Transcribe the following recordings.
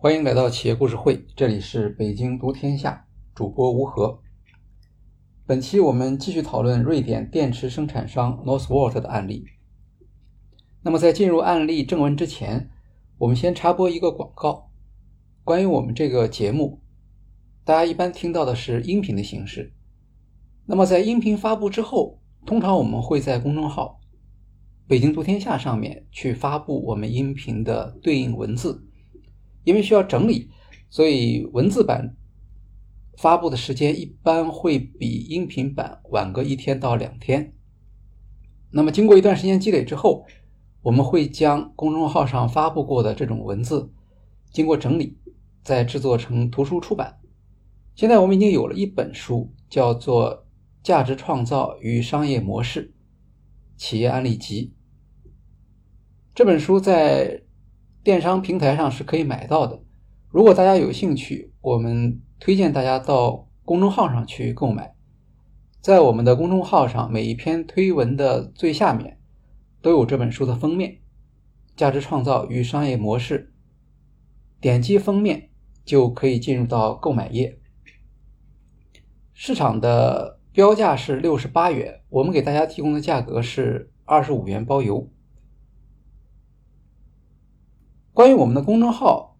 欢迎来到企业故事会，这里是北京读天下，主播吴和。本期我们继续讨论瑞典电池生产商 Northvolt 的案例。那么在进入案例正文之前，我们先插播一个广告。关于我们这个节目，大家一般听到的是音频的形式。那么在音频发布之后，通常我们会在公众号“北京读天下”上面去发布我们音频的对应文字。因为需要整理，所以文字版发布的时间一般会比音频版晚个一天到两天。那么经过一段时间积累之后，我们会将公众号上发布过的这种文字经过整理，再制作成图书出版。现在我们已经有了一本书，叫做《价值创造与商业模式：企业案例集》。这本书在。电商平台上是可以买到的。如果大家有兴趣，我们推荐大家到公众号上去购买。在我们的公众号上，每一篇推文的最下面都有这本书的封面，《价值创造与商业模式》。点击封面就可以进入到购买页。市场的标价是六十八元，我们给大家提供的价格是二十五元包邮。关于我们的公众号，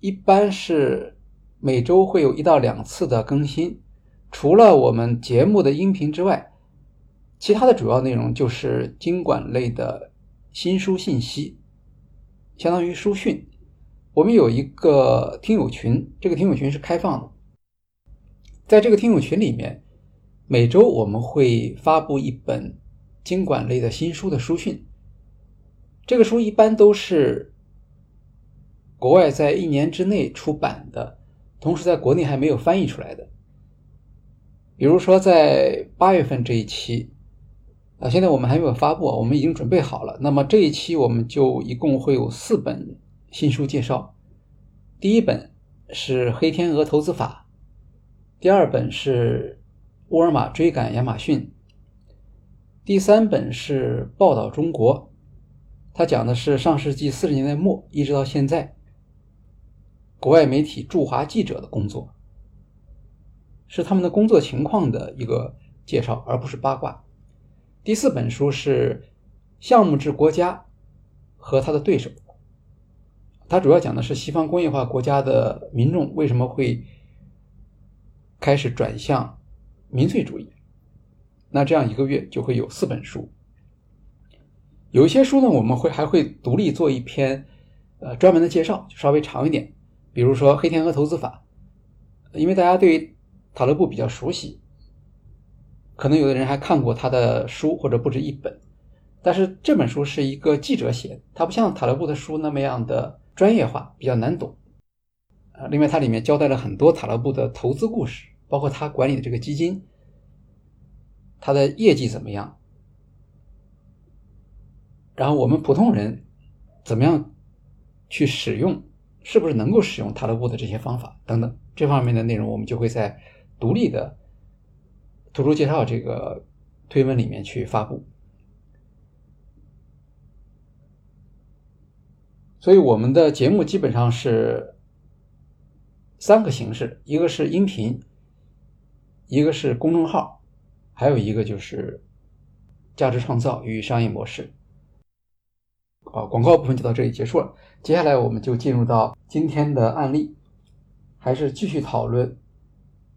一般是每周会有一到两次的更新。除了我们节目的音频之外，其他的主要内容就是经管类的新书信息，相当于书讯。我们有一个听友群，这个听友群是开放的。在这个听友群里面，每周我们会发布一本经管类的新书的书讯。这个书一般都是。国外在一年之内出版的，同时在国内还没有翻译出来的，比如说在八月份这一期，啊，现在我们还没有发布，我们已经准备好了。那么这一期我们就一共会有四本新书介绍，第一本是《黑天鹅投资法》，第二本是《沃尔玛追赶亚马逊》，第三本是《报道中国》，它讲的是上世纪四十年代末一直到现在。国外媒体驻华记者的工作，是他们的工作情况的一个介绍，而不是八卦。第四本书是《项目制国家和他的对手》，它主要讲的是西方工业化国家的民众为什么会开始转向民粹主义。那这样一个月就会有四本书，有一些书呢，我们会还会独立做一篇呃专门的介绍，就稍微长一点。比如说《黑天鹅投资法》，因为大家对塔勒布比较熟悉，可能有的人还看过他的书或者不止一本。但是这本书是一个记者写的，它不像塔勒布的书那么样的专业化，比较难懂。啊，另外它里面交代了很多塔勒布的投资故事，包括他管理的这个基金，他的业绩怎么样，然后我们普通人怎么样去使用。是不是能够使用塔勒布的这些方法等等这方面的内容，我们就会在独立的图书介绍这个推文里面去发布。所以我们的节目基本上是三个形式：一个是音频，一个是公众号，还有一个就是价值创造与商业模式。啊，广告部分就到这里结束了。接下来我们就进入到今天的案例，还是继续讨论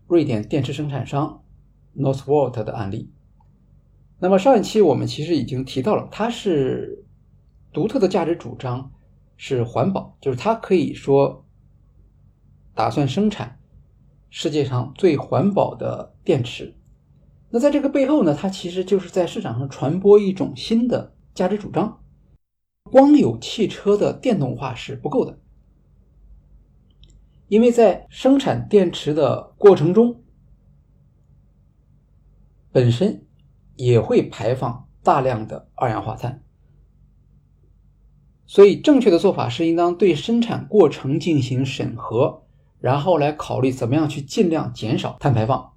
瑞典电池生产商 Northvolt 的案例。那么上一期我们其实已经提到了，它是独特的价值主张是环保，就是它可以说打算生产世界上最环保的电池。那在这个背后呢，它其实就是在市场上传播一种新的价值主张。光有汽车的电动化是不够的，因为在生产电池的过程中，本身也会排放大量的二氧化碳，所以正确的做法是应当对生产过程进行审核，然后来考虑怎么样去尽量减少碳排放。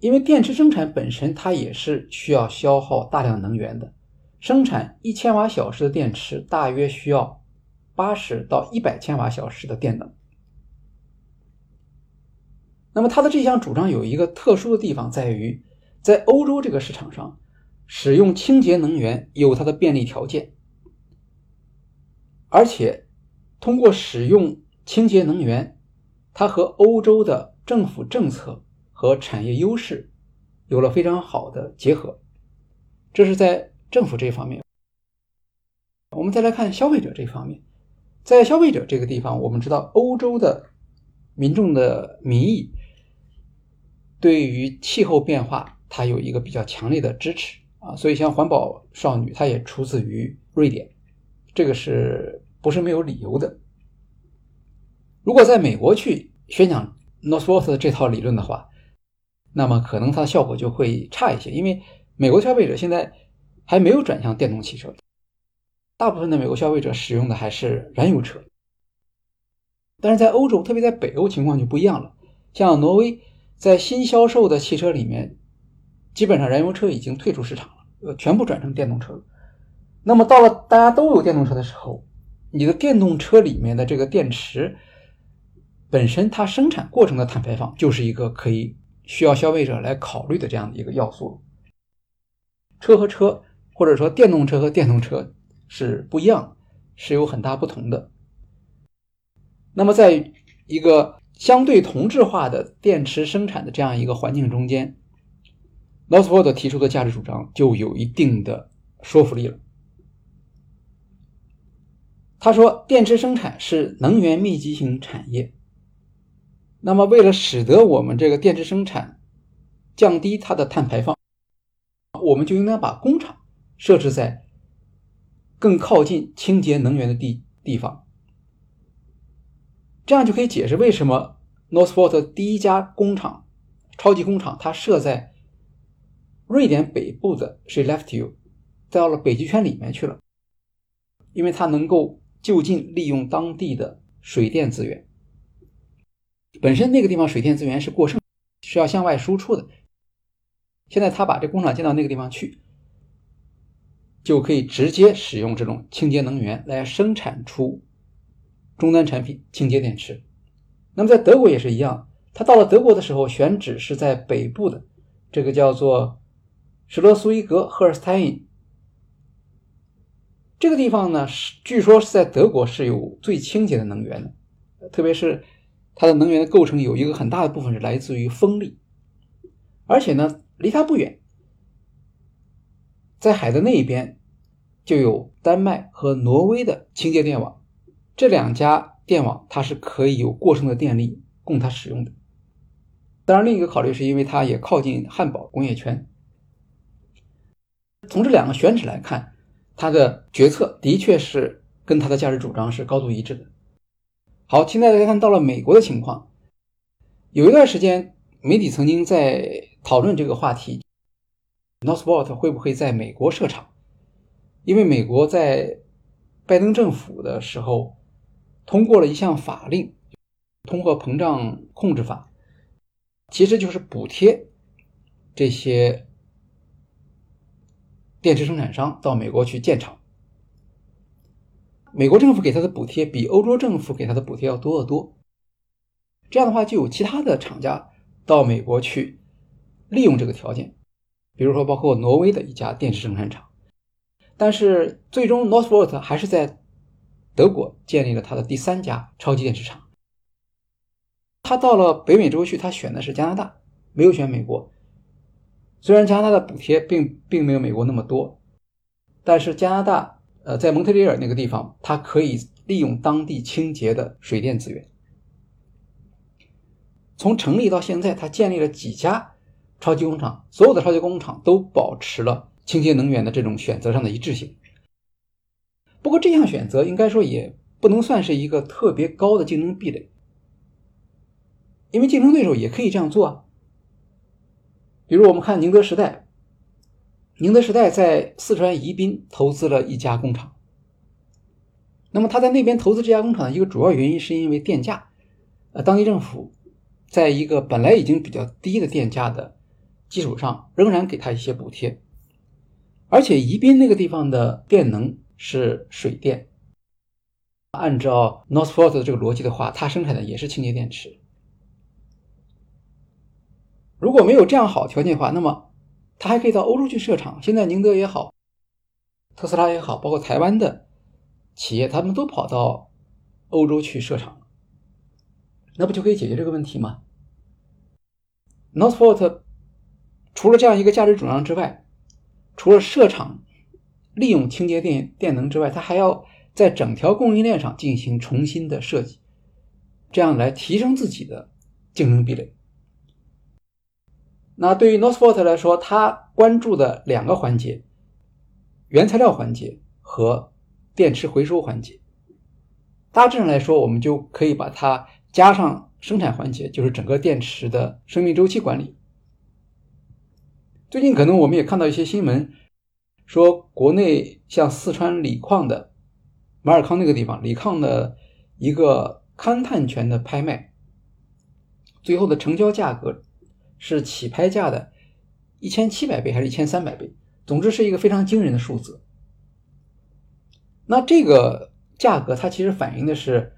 因为电池生产本身它也是需要消耗大量能源的。生产一千瓦小时的电池大约需要八十到一百千瓦小时的电能。那么它的这项主张有一个特殊的地方，在于在欧洲这个市场上，使用清洁能源有它的便利条件，而且通过使用清洁能源，它和欧洲的政府政策和产业优势有了非常好的结合。这是在政府这方面。我们再来看消费者这方面，在消费者这个地方，我们知道欧洲的民众的民意。对于气候变化，它有一个比较强烈的支持啊，所以像环保少女，它也出自于瑞典，这个是不是没有理由的？如果在美国去宣讲 Northworth 这套理论的话，那么可能它的效果就会差一些，因为美国消费者现在还没有转向电动汽车，大部分的美国消费者使用的还是燃油车。但是在欧洲，特别在北欧情况就不一样了，像挪威。在新销售的汽车里面，基本上燃油车已经退出市场了，呃，全部转成电动车了。那么到了大家都有电动车的时候，你的电动车里面的这个电池本身它生产过程的碳排放就是一个可以需要消费者来考虑的这样的一个要素。车和车，或者说电动车和电动车是不一样，是有很大不同的。那么在一个。相对同质化的电池生产的这样一个环境中间，Northvolt 提出的价值主张就有一定的说服力了。他说，电池生产是能源密集型产业，那么为了使得我们这个电池生产降低它的碳排放，我们就应该把工厂设置在更靠近清洁能源的地地方。这样就可以解释为什么 Northvolt 第一家工厂、超级工厂它设在瑞典北部的 Skellefteå，到了北极圈里面去了，因为它能够就近利用当地的水电资源。本身那个地方水电资源是过剩，是要向外输出的。现在他把这工厂建到那个地方去，就可以直接使用这种清洁能源来生产出。终端产品清洁电池，那么在德国也是一样。他到了德国的时候，选址是在北部的这个叫做施罗苏伊格赫尔斯泰因这个地方呢，是据说是在德国是有最清洁的能源的，特别是它的能源的构成有一个很大的部分是来自于风力，而且呢，离它不远，在海的那一边就有丹麦和挪威的清洁电网。这两家电网它是可以有过剩的电力供它使用的。当然，另一个考虑是因为它也靠近汉堡工业圈。从这两个选址来看，它的决策的确是跟它的价值主张是高度一致的。好，现在来看到了美国的情况，有一段时间媒体曾经在讨论这个话题：Northvolt 会不会在美国设厂？因为美国在拜登政府的时候。通过了一项法令，通货膨胀控制法，其实就是补贴这些电池生产商到美国去建厂。美国政府给他的补贴比欧洲政府给他的补贴要多得多。这样的话，就有其他的厂家到美国去利用这个条件，比如说包括挪威的一家电池生产厂。但是最终，Northvolt 还是在。德国建立了他的第三家超级电池厂。他到了北美洲去，他选的是加拿大，没有选美国。虽然加拿大的补贴并并没有美国那么多，但是加拿大呃在蒙特利尔那个地方，它可以利用当地清洁的水电资源。从成立到现在，他建立了几家超级工厂，所有的超级工厂都保持了清洁能源的这种选择上的一致性。不过这项选择应该说也不能算是一个特别高的竞争壁垒，因为竞争对手也可以这样做啊。比如我们看宁德时代，宁德时代在四川宜宾投资了一家工厂。那么他在那边投资这家工厂的一个主要原因是因为电价，呃，当地政府在一个本来已经比较低的电价的基础上，仍然给他一些补贴，而且宜宾那个地方的电能。是水电，按照 Northvolt 的这个逻辑的话，它生产的也是清洁电池。如果没有这样好条件的话，那么它还可以到欧洲去设厂。现在宁德也好，特斯拉也好，包括台湾的企业，他们都跑到欧洲去设厂，那不就可以解决这个问题吗？Northvolt 除了这样一个价值主张之外，除了设厂利用清洁电电能之外，它还要在整条供应链上进行重新的设计，这样来提升自己的竞争壁垒。那对于 Northvolt 来说，它关注的两个环节：原材料环节和电池回收环节。大致上来说，我们就可以把它加上生产环节，就是整个电池的生命周期管理。最近可能我们也看到一些新闻，说国内像四川锂矿的马尔康那个地方，锂矿的一个勘探权的拍卖，最后的成交价格。是起拍价的一千七百倍还是一千三百倍？总之是一个非常惊人的数字。那这个价格它其实反映的是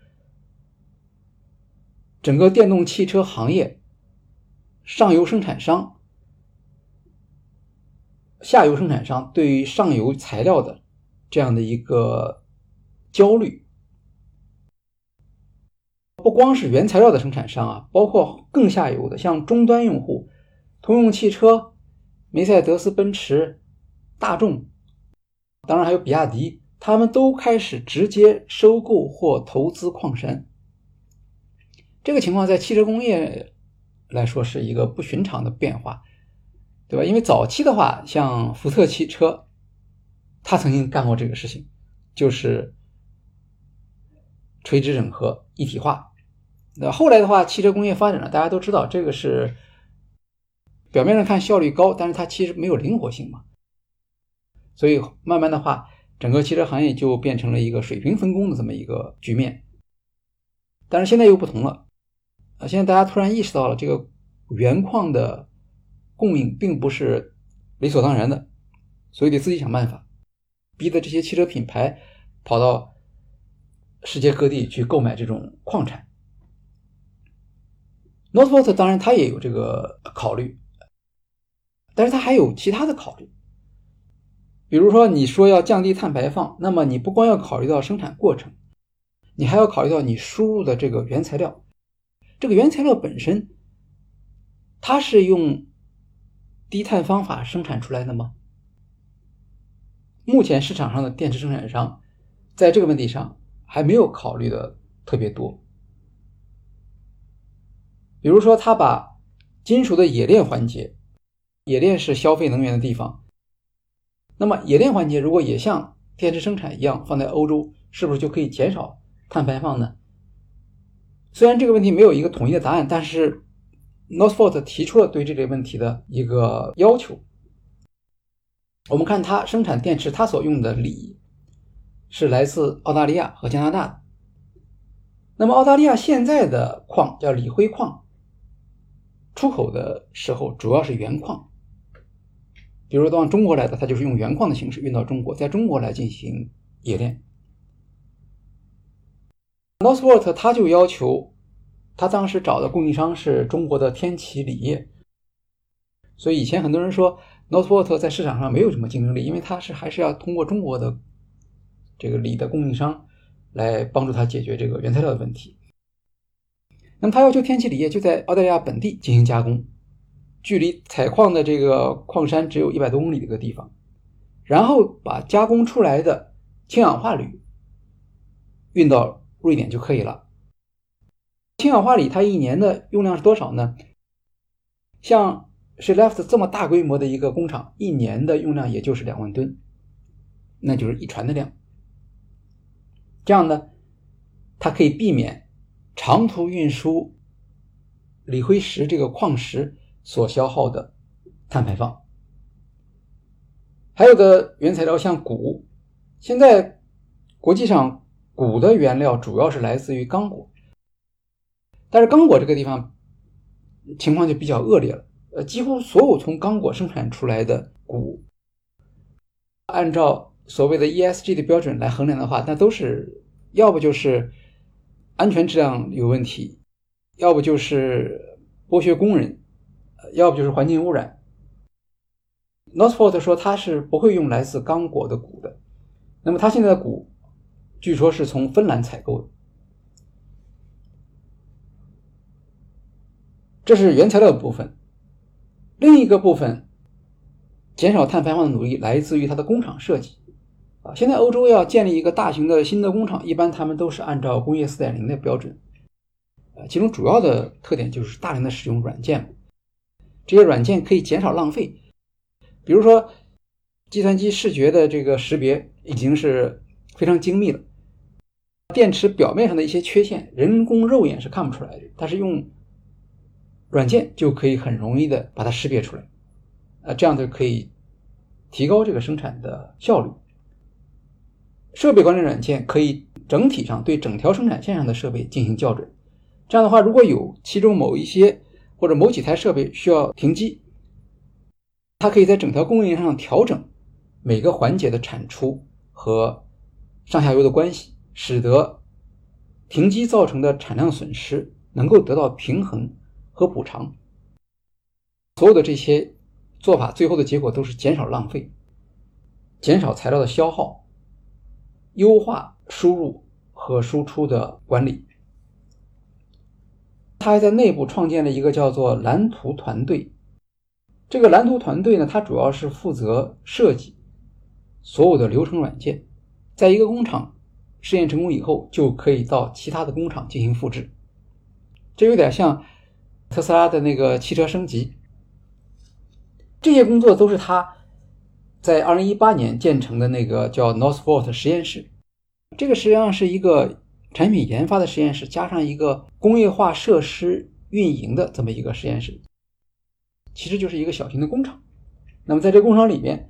整个电动汽车行业上游生产商、下游生产商对于上游材料的这样的一个焦虑。不光是原材料的生产商啊，包括更下游的，像终端用户，通用汽车、梅赛德斯奔驰、大众，当然还有比亚迪，他们都开始直接收购或投资矿山。这个情况在汽车工业来说是一个不寻常的变化，对吧？因为早期的话，像福特汽车，他曾经干过这个事情，就是垂直整合、一体化。那后来的话，汽车工业发展了，大家都知道这个是表面上看效率高，但是它其实没有灵活性嘛。所以慢慢的话，整个汽车行业就变成了一个水平分工的这么一个局面。但是现在又不同了，啊，现在大家突然意识到了这个原矿的供应并不是理所当然的，所以得自己想办法，逼得这些汽车品牌跑到世界各地去购买这种矿产。Northvolt 当然它也有这个考虑，但是它还有其他的考虑，比如说你说要降低碳排放，那么你不光要考虑到生产过程，你还要考虑到你输入的这个原材料，这个原材料本身，它是用低碳方法生产出来的吗？目前市场上的电池生产商在这个问题上还没有考虑的特别多。比如说，他把金属的冶炼环节，冶炼是消费能源的地方。那么，冶炼环节如果也像电池生产一样放在欧洲，是不是就可以减少碳排放呢？虽然这个问题没有一个统一的答案，但是 Northvolt 提出了对这类问题的一个要求。我们看它生产电池，它所用的锂是来自澳大利亚和加拿大的。那么，澳大利亚现在的矿叫锂辉矿。出口的时候主要是原矿，比如到中国来的，它就是用原矿的形式运到中国，在中国来进行冶炼。Northvolt 他就要求，他当时找的供应商是中国的天齐锂业，所以以前很多人说 Northvolt 在市场上没有什么竞争力，因为它是还是要通过中国的这个锂的供应商来帮助他解决这个原材料的问题。那么他要求天齐锂业就在澳大利亚本地进行加工，距离采矿的这个矿山只有一百多公里的一个地方，然后把加工出来的氢氧化铝运到瑞典就可以了。氢氧化锂它一年的用量是多少呢？像 s h e l e f t 这么大规模的一个工厂，一年的用量也就是两万吨，那就是一船的量。这样呢，它可以避免。长途运输锂辉石这个矿石所消耗的碳排放，还有的原材料像钴，现在国际上钴的原料主要是来自于刚果，但是刚果这个地方情况就比较恶劣了，呃，几乎所有从刚果生产出来的钴，按照所谓的 ESG 的标准来衡量的话，那都是要不就是安全质量有问题，要不就是剥削工人，要不就是环境污染。Northvolt 说他是不会用来自刚果的钴的，那么他现在的钴据说是从芬兰采购的。这是原材料部分，另一个部分减少碳排放的努力来自于它的工厂设计。啊，现在欧洲要建立一个大型的新的工厂，一般他们都是按照工业四点零的标准。呃，其中主要的特点就是大量的使用软件，这些软件可以减少浪费。比如说，计算机视觉的这个识别已经是非常精密了，电池表面上的一些缺陷，人工肉眼是看不出来的，但是用软件就可以很容易的把它识别出来。呃，这样就可以提高这个生产的效率。设备管理软件可以整体上对整条生产线上的设备进行校准。这样的话，如果有其中某一些或者某几台设备需要停机，它可以在整条供应链上调整每个环节的产出和上下游的关系，使得停机造成的产量损失能够得到平衡和补偿。所有的这些做法，最后的结果都是减少浪费，减少材料的消耗。优化输入和输出的管理。他还在内部创建了一个叫做蓝图团队。这个蓝图团队呢，它主要是负责设计所有的流程软件，在一个工厂试验成功以后，就可以到其他的工厂进行复制。这有点像特斯拉的那个汽车升级。这些工作都是他。在二零一八年建成的那个叫 Northvolt 实验室，这个实际上是一个产品研发的实验室，加上一个工业化设施运营的这么一个实验室，其实就是一个小型的工厂。那么在这个工厂里面，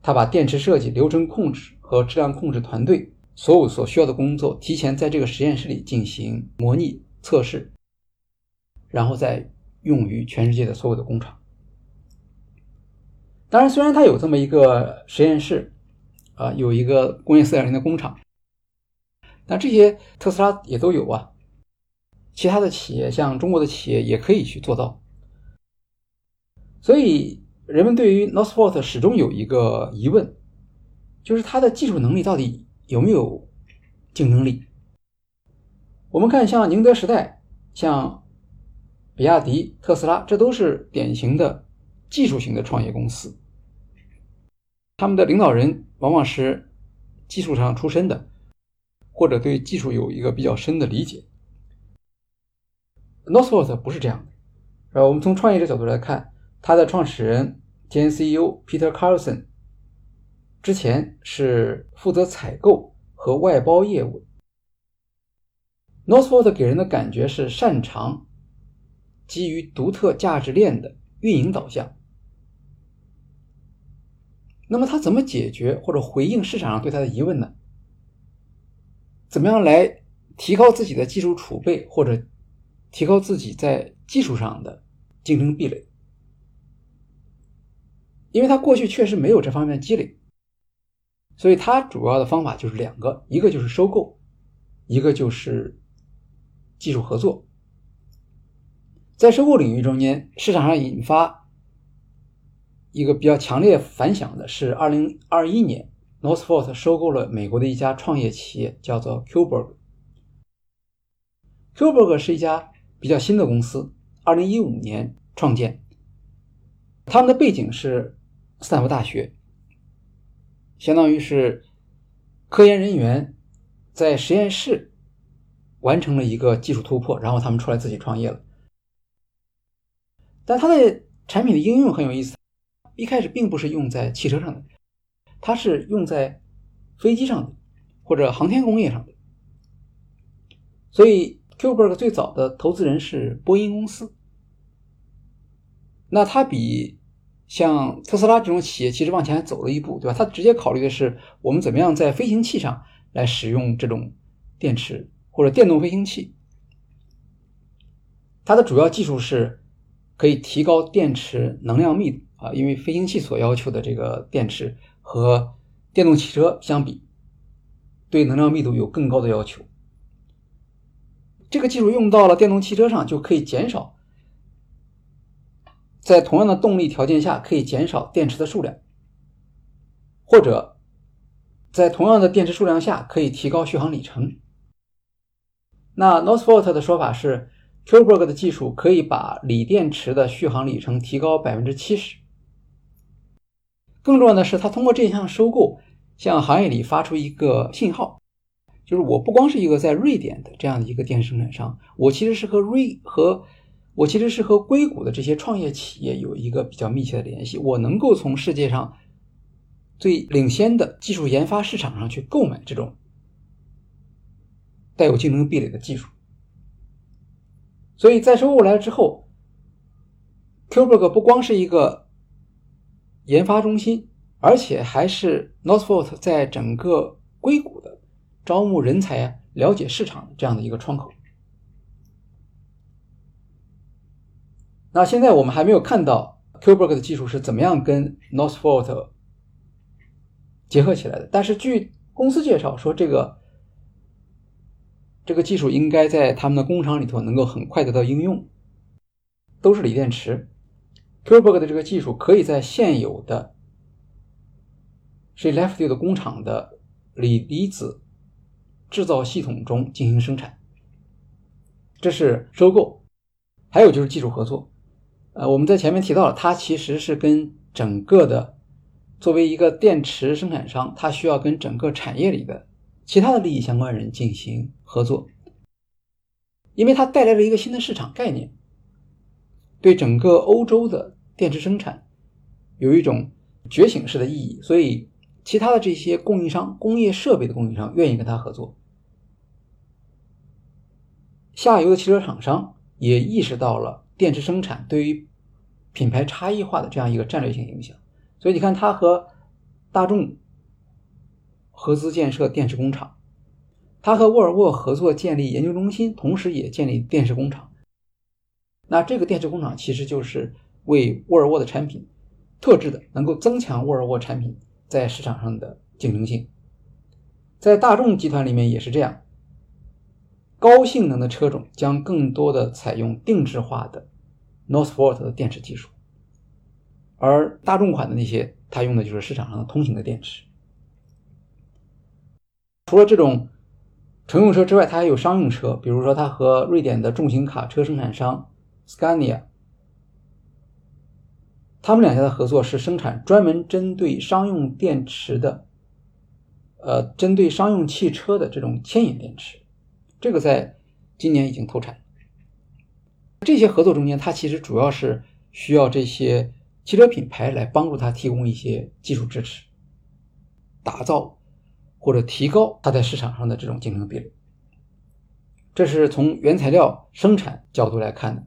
他把电池设计、流程控制和质量控制团队所有所需要的工作，提前在这个实验室里进行模拟测试，然后再用于全世界的所有的工厂。当然，虽然它有这么一个实验室，啊，有一个工业四点零的工厂，但这些特斯拉也都有啊。其他的企业，像中国的企业，也可以去做到。所以，人们对于 Northvolt 始终有一个疑问，就是它的技术能力到底有没有竞争力？我们看，像宁德时代、像比亚迪、特斯拉，这都是典型的技术型的创业公司。他们的领导人往往是技术上出身的，或者对技术有一个比较深的理解。Northvolt 不是这样的。呃，我们从创业者角度来看，他的创始人兼 CEO Peter Carlson 之前是负责采购和外包业务。Northvolt 给人的感觉是擅长基于独特价值链的运营导向。那么他怎么解决或者回应市场上对他的疑问呢？怎么样来提高自己的技术储备，或者提高自己在技术上的竞争壁垒？因为他过去确实没有这方面积累，所以他主要的方法就是两个：一个就是收购，一个就是技术合作。在收购领域中间，市场上引发。一个比较强烈反响的是，二零二一年，Northvolt 收购了美国的一家创业企业，叫做 Qberg。Qberg 是一家比较新的公司，二零一五年创建。他们的背景是斯坦福大学，相当于是科研人员在实验室完成了一个技术突破，然后他们出来自己创业了。但它的产品的应用很有意思。一开始并不是用在汽车上的，它是用在飞机上的或者航天工业上的。所以，Qberg 最早的投资人是波音公司。那它比像特斯拉这种企业其实往前走了一步，对吧？它直接考虑的是我们怎么样在飞行器上来使用这种电池或者电动飞行器。它的主要技术是可以提高电池能量密度。啊，因为飞行器所要求的这个电池和电动汽车相比，对能量密度有更高的要求。这个技术用到了电动汽车上，就可以减少在同样的动力条件下可以减少电池的数量，或者在同样的电池数量下可以提高续航里程。那 Northvolt 的说法是，Kullberg 的技术可以把锂电池的续航里程提高百分之七十。更重要的是，他通过这项收购，向行业里发出一个信号，就是我不光是一个在瑞典的这样的一个电池生产商，我其实是和瑞和我其实是和硅谷的这些创业企业有一个比较密切的联系，我能够从世界上最领先的技术研发市场上去购买这种带有竞争壁垒的技术。所以在收购来之后 k u b e r g 不光是一个。研发中心，而且还是 Northvolt 在整个硅谷的招募人才、了解市场这样的一个窗口。那现在我们还没有看到 Kullberg 的技术是怎么样跟 Northvolt 结合起来的，但是据公司介绍说，这个这个技术应该在他们的工厂里头能够很快得到应用，都是锂电池。Kirberg 的这个技术可以在现有的 Skellefteå 的工厂的锂离子制造系统中进行生产，这是收购。还有就是技术合作。呃，我们在前面提到了，它其实是跟整个的作为一个电池生产商，它需要跟整个产业里的其他的利益相关人进行合作，因为它带来了一个新的市场概念。对整个欧洲的电池生产有一种觉醒式的意义，所以其他的这些供应商、工业设备的供应商愿意跟他合作。下游的汽车厂商也意识到了电池生产对于品牌差异化的这样一个战略性影响，所以你看，他和大众合资建设电池工厂，他和沃尔沃合作建立研究中心，同时也建立电池工厂。那这个电池工厂其实就是为沃尔沃的产品特制的，能够增强沃尔沃产品在市场上的竞争性。在大众集团里面也是这样，高性能的车种将更多的采用定制化的 Northvolt 的电池技术，而大众款的那些，它用的就是市场上的通行的电池。除了这种乘用车之外，它还有商用车，比如说它和瑞典的重型卡车生产商。Scania，他们两家的合作是生产专门针对商用电池的，呃，针对商用汽车的这种牵引电池，这个在今年已经投产。这些合作中间，它其实主要是需要这些汽车品牌来帮助它提供一些技术支持，打造或者提高它在市场上的这种竞争壁垒。这是从原材料生产角度来看的。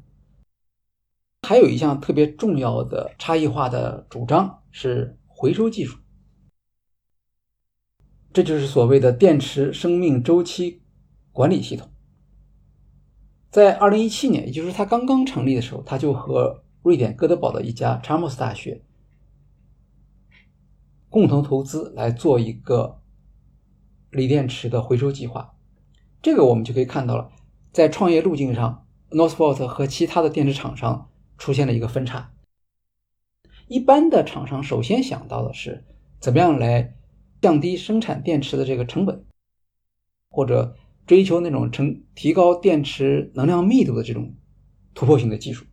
还有一项特别重要的差异化的主张是回收技术，这就是所谓的电池生命周期管理系统。在二零一七年，也就是它刚刚成立的时候，他就和瑞典哥德堡的一家查莫斯大学共同投资来做一个锂电池的回收计划。这个我们就可以看到了，在创业路径上，Northvolt 和其他的电池厂商。出现了一个分叉。一般的厂商首先想到的是怎么样来降低生产电池的这个成本，或者追求那种成提高电池能量密度的这种突破性的技术，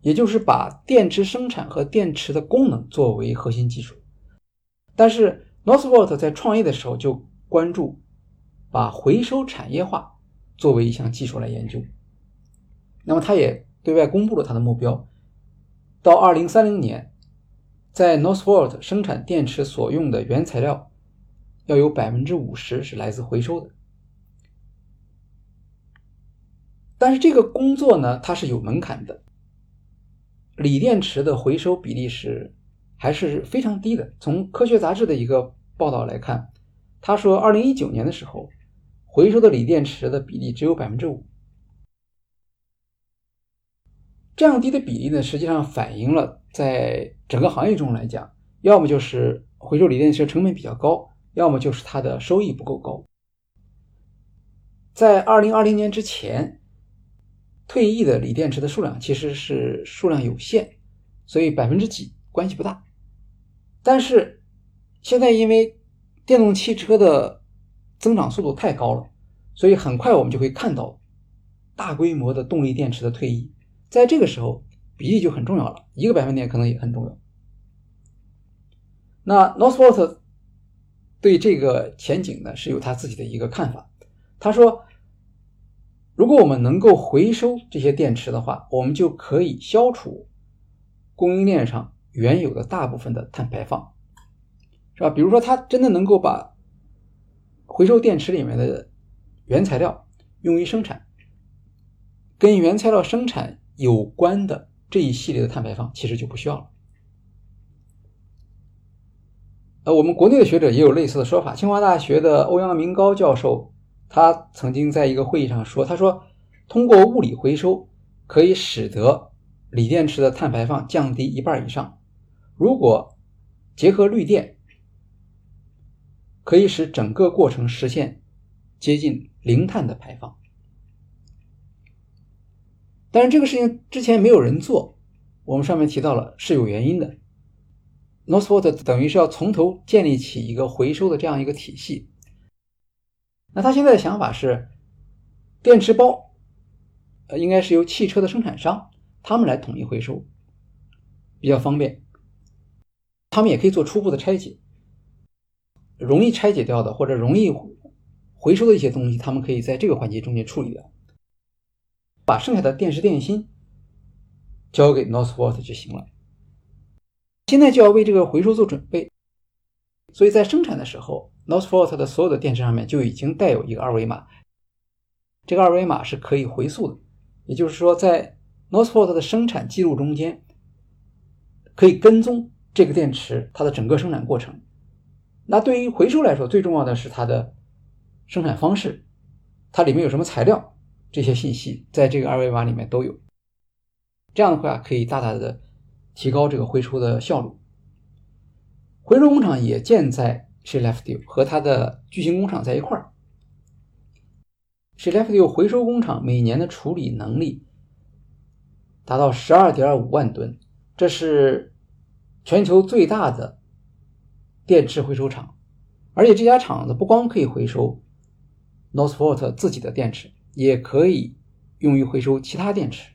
也就是把电池生产和电池的功能作为核心技术。但是 Northvolt 在创业的时候就关注把回收产业化作为一项技术来研究。那么，他也对外公布了他的目标，到二零三零年，在 Northvolt 生产电池所用的原材料要有百分之五十是来自回收的。但是这个工作呢，它是有门槛的，锂电池的回收比例是还是非常低的。从科学杂志的一个报道来看，他说，二零一九年的时候，回收的锂电池的比例只有百分之五。这样低的比例呢，实际上反映了在整个行业中来讲，要么就是回收锂电池成本比较高，要么就是它的收益不够高。在二零二零年之前，退役的锂电池的数量其实是数量有限，所以百分之几关系不大。但是现在因为电动汽车的增长速度太高了，所以很快我们就会看到大规模的动力电池的退役。在这个时候，比例就很重要了，一个百分点可能也很重要。那 Northvolt 对这个前景呢是有他自己的一个看法，他说。如果我们能够回收这些电池的话，我们就可以消除供应链上原有的大部分的碳排放，是吧？比如说，它真的能够把回收电池里面的原材料用于生产，跟原材料生产有关的这一系列的碳排放，其实就不需要了。呃，我们国内的学者也有类似的说法，清华大学的欧阳明高教授。他曾经在一个会议上说：“他说，通过物理回收可以使得锂电池的碳排放降低一半以上。如果结合绿电，可以使整个过程实现接近零碳的排放。但是这个事情之前没有人做，我们上面提到了是有原因的。Northvolt 等于是要从头建立起一个回收的这样一个体系。”那他现在的想法是，电池包，呃，应该是由汽车的生产商他们来统一回收，比较方便。他们也可以做初步的拆解，容易拆解掉的或者容易回收的一些东西，他们可以在这个环节中间处理掉，把剩下的电池电芯交给 Northvolt 就行了。现在就要为这个回收做准备，所以在生产的时候。Northvolt 的所有的电池上面就已经带有一个二维码，这个二维码是可以回溯的，也就是说，在 Northvolt 的生产记录中间，可以跟踪这个电池它的整个生产过程。那对于回收来说，最重要的是它的生产方式，它里面有什么材料，这些信息在这个二维码里面都有。这样的话，可以大大的提高这个回收的效率。回收工厂也建在。Sheffield 和它的巨型工厂在一块儿，Sheffield 回收工厂每年的处理能力达到十二点五万吨，这是全球最大的电池回收厂。而且这家厂子不光可以回收 Northvolt 自己的电池，也可以用于回收其他电池。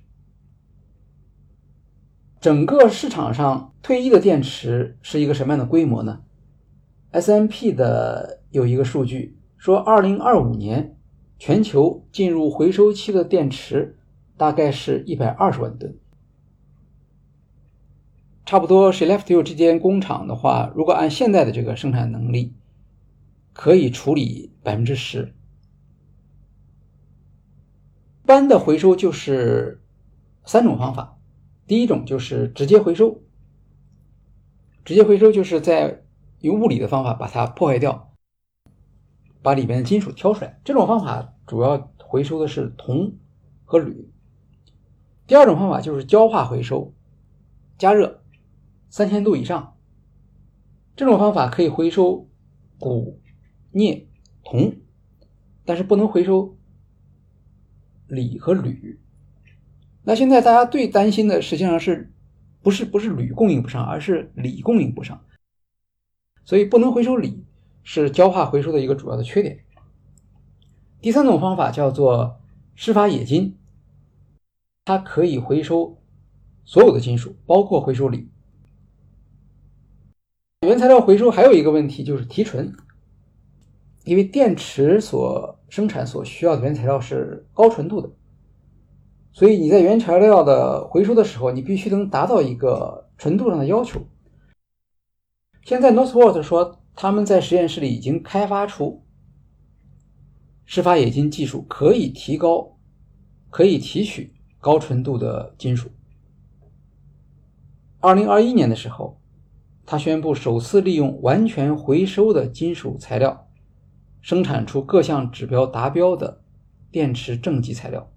整个市场上退役的电池是一个什么样的规模呢？S&P 的有一个数据说，二零二五年全球进入回收期的电池大概是一百二十万吨，差不多。Sheffield 这间工厂的话，如果按现在的这个生产能力，可以处理百分之十。般的回收就是三种方法，第一种就是直接回收，直接回收就是在用物理的方法把它破坏掉，把里面的金属挑出来。这种方法主要回收的是铜和铝。第二种方法就是焦化回收，加热三千度以上。这种方法可以回收钴、镍、铜，但是不能回收锂和铝。那现在大家最担心的实际上是不是不是铝供应不上，而是锂供应不上。所以不能回收锂是焦化回收的一个主要的缺点。第三种方法叫做湿法冶金，它可以回收所有的金属，包括回收锂。原材料回收还有一个问题就是提纯，因为电池所生产所需要的原材料是高纯度的，所以你在原材料的回收的时候，你必须能达到一个纯度上的要求。现在 Northvolt 说，他们在实验室里已经开发出湿法冶金技术，可以提高、可以提取高纯度的金属。二零二一年的时候，他宣布首次利用完全回收的金属材料，生产出各项指标达标的电池正极材料。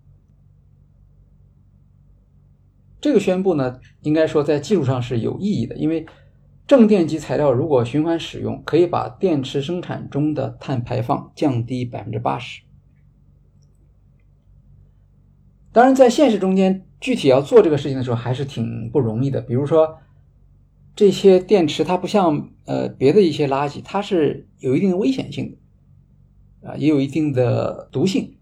这个宣布呢，应该说在技术上是有意义的，因为。正电极材料如果循环使用，可以把电池生产中的碳排放降低百分之八十。当然，在现实中间，具体要做这个事情的时候，还是挺不容易的。比如说，这些电池它不像呃别的一些垃圾，它是有一定的危险性的，啊，也有一定的毒性。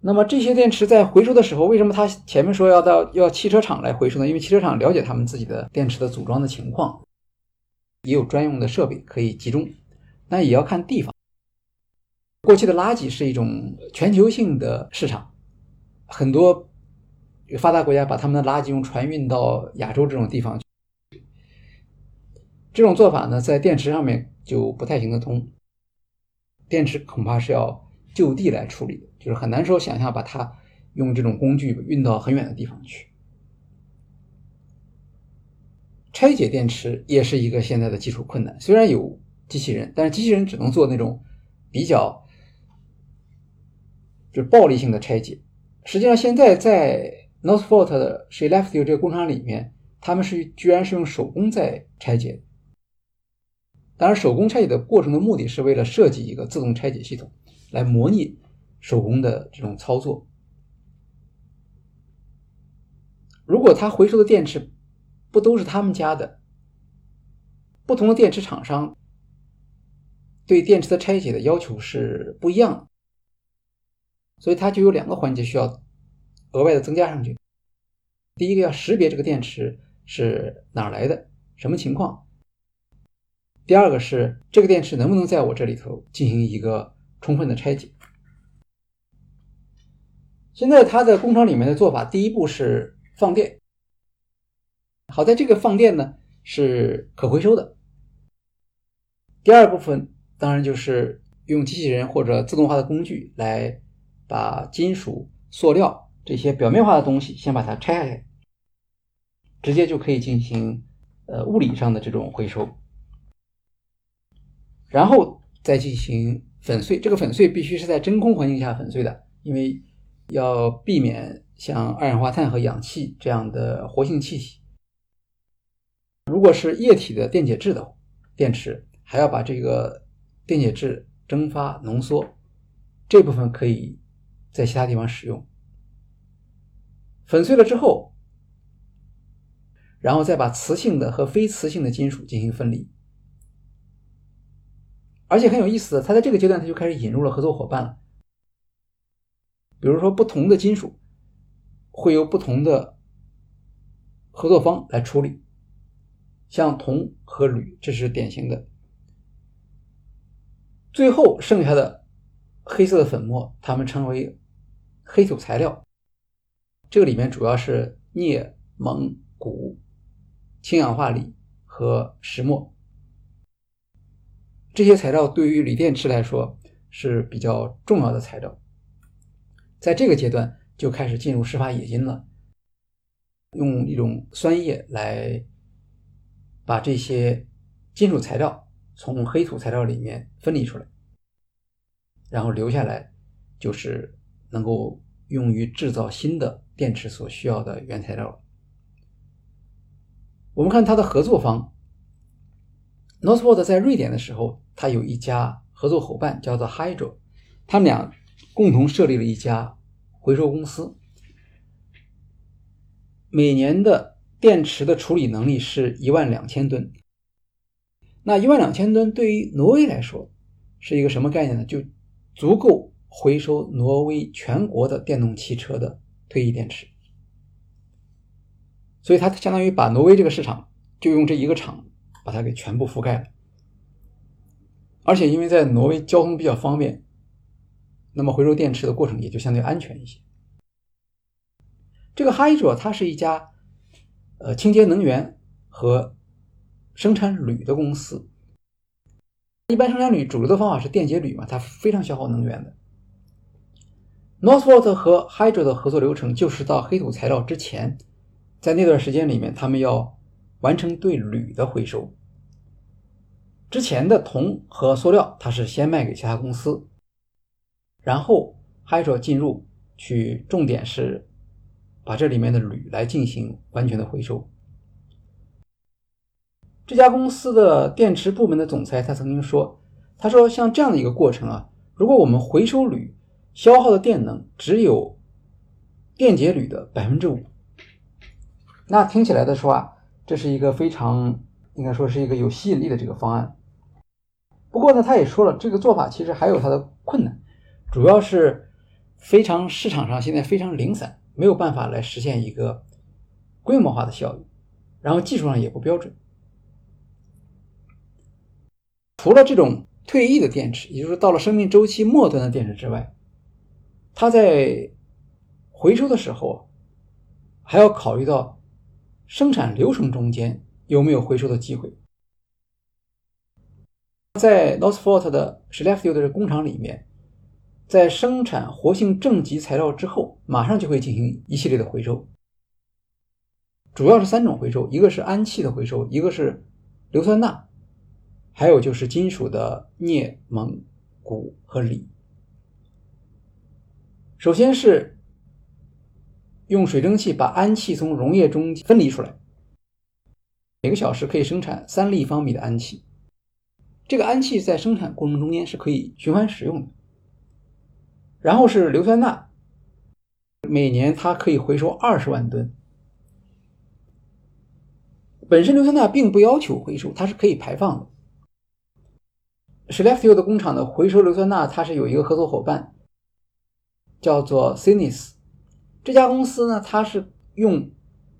那么这些电池在回收的时候，为什么他前面说要到要汽车厂来回收呢？因为汽车厂了解他们自己的电池的组装的情况，也有专用的设备可以集中。那也要看地方。过去的垃圾是一种全球性的市场。很多发达国家把他们的垃圾用船运到亚洲这种地方去，这种做法呢，在电池上面就不太行得通。电池恐怕是要就地来处理的，就是很难说想象把它用这种工具运到很远的地方去。拆解电池也是一个现在的技术困难，虽然有机器人，但是机器人只能做那种比较就是暴力性的拆解。实际上，现在在 Northvolt 的 Skellefteå 这个工厂里面，他们是居然是用手工在拆解。当然，手工拆解的过程的目的是为了设计一个自动拆解系统，来模拟手工的这种操作。如果他回收的电池不都是他们家的，不同的电池厂商对电池的拆解的要求是不一样的。所以它就有两个环节需要额外的增加上去。第一个要识别这个电池是哪来的，什么情况；第二个是这个电池能不能在我这里头进行一个充分的拆解。现在它的工厂里面的做法，第一步是放电。好在这个放电呢是可回收的。第二部分当然就是用机器人或者自动化的工具来。把金属、塑料这些表面化的东西先把它拆下来，直接就可以进行呃物理上的这种回收，然后再进行粉碎。这个粉碎必须是在真空环境下粉碎的，因为要避免像二氧化碳和氧气这样的活性气体。如果是液体的电解质的电池，还要把这个电解质蒸发浓缩，这部分可以。在其他地方使用，粉碎了之后，然后再把磁性的和非磁性的金属进行分离。而且很有意思的，他在这个阶段他就开始引入了合作伙伴了。比如说，不同的金属会由不同的合作方来处理，像铜和铝，这是典型的。最后剩下的黑色的粉末，他们称为。黑土材料，这个里面主要是镍、锰、钴、氢氧化锂和石墨。这些材料对于锂电池来说是比较重要的材料。在这个阶段就开始进入施法冶金了，用一种酸液来把这些金属材料从黑土材料里面分离出来，然后留下来就是。能够用于制造新的电池所需要的原材料。我们看它的合作方，Northvolt 在瑞典的时候，它有一家合作伙伴叫做 Hydro，他们俩共同设立了一家回收公司，每年的电池的处理能力是一万两千吨。那一万两千吨对于挪威来说是一个什么概念呢？就足够。回收挪威全国的电动汽车的退役电池，所以它相当于把挪威这个市场就用这一个厂把它给全部覆盖了。而且因为在挪威交通比较方便，那么回收电池的过程也就相对安全一些。这个 Hydro 它是一家呃清洁能源和生产铝的公司。一般生产铝主流的方法是电解铝嘛，它非常消耗能源的。Northvolt 和 Hydro 的合作流程就是到黑土材料之前，在那段时间里面，他们要完成对铝的回收。之前的铜和塑料，它是先卖给其他公司，然后 Hydro 进入去，重点是把这里面的铝来进行完全的回收。这家公司的电池部门的总裁他曾经说：“他说像这样的一个过程啊，如果我们回收铝消耗的电能只有电解铝的百分之五，那听起来的说啊，这是一个非常应该说是一个有吸引力的这个方案。不过呢，他也说了，这个做法其实还有它的困难，主要是非常市场上现在非常零散，没有办法来实现一个规模化的效益，然后技术上也不标准。除了这种退役的电池，也就是到了生命周期末端的电池之外，它在回收的时候，还要考虑到生产流程中间有没有回收的机会。在 Northvolt 的 Skellefteå 的工厂里面，在生产活性正极材料之后，马上就会进行一系列的回收，主要是三种回收：一个是氨气的回收，一个是硫酸钠，还有就是金属的镍、锰、钴和锂。首先是用水蒸气把氨气从溶液中分离出来，每个小时可以生产三立方米的氨气。这个氨气在生产过程中间是可以循环使用的。然后是硫酸钠，每年它可以回收二十万吨。本身硫酸钠并不要求回收，它是可以排放的。Skellefteå 的工厂的回收硫酸钠，它是有一个合作伙伴。叫做 Cinis，这家公司呢，它是用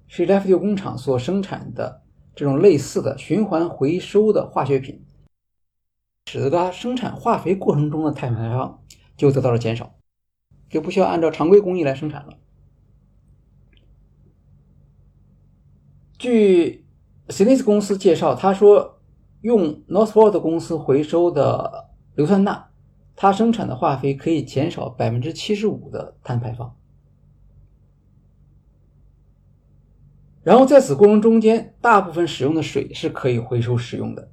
Skellefteå 工厂所生产的这种类似的循环回收的化学品，使得它生产化肥过程中的碳排放就得到了减少，就不需要按照常规工艺来生产了。据 Cinis 公司介绍，他说用 Northvolt 公司回收的硫酸钠。它生产的化肥可以减少百分之七十五的碳排放，然后在此过程中间，大部分使用的水是可以回收使用的，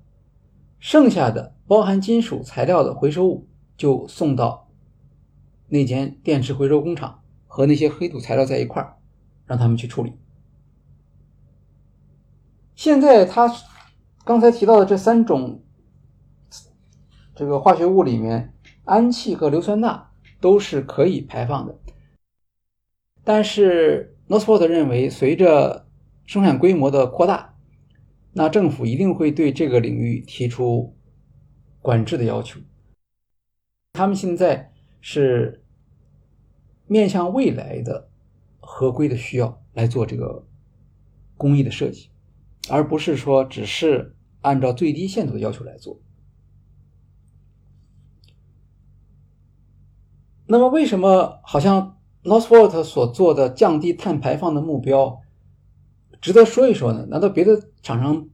剩下的包含金属材料的回收物就送到那间电池回收工厂，和那些黑土材料在一块儿，让他们去处理。现在他刚才提到的这三种这个化学物里面。氨气和硫酸钠都是可以排放的，但是 Northport 认为，随着生产规模的扩大，那政府一定会对这个领域提出管制的要求。他们现在是面向未来的合规的需要来做这个工艺的设计，而不是说只是按照最低限度的要求来做。那么，为什么好像 Northvolt 所做的降低碳排放的目标值得说一说呢？难道别的厂商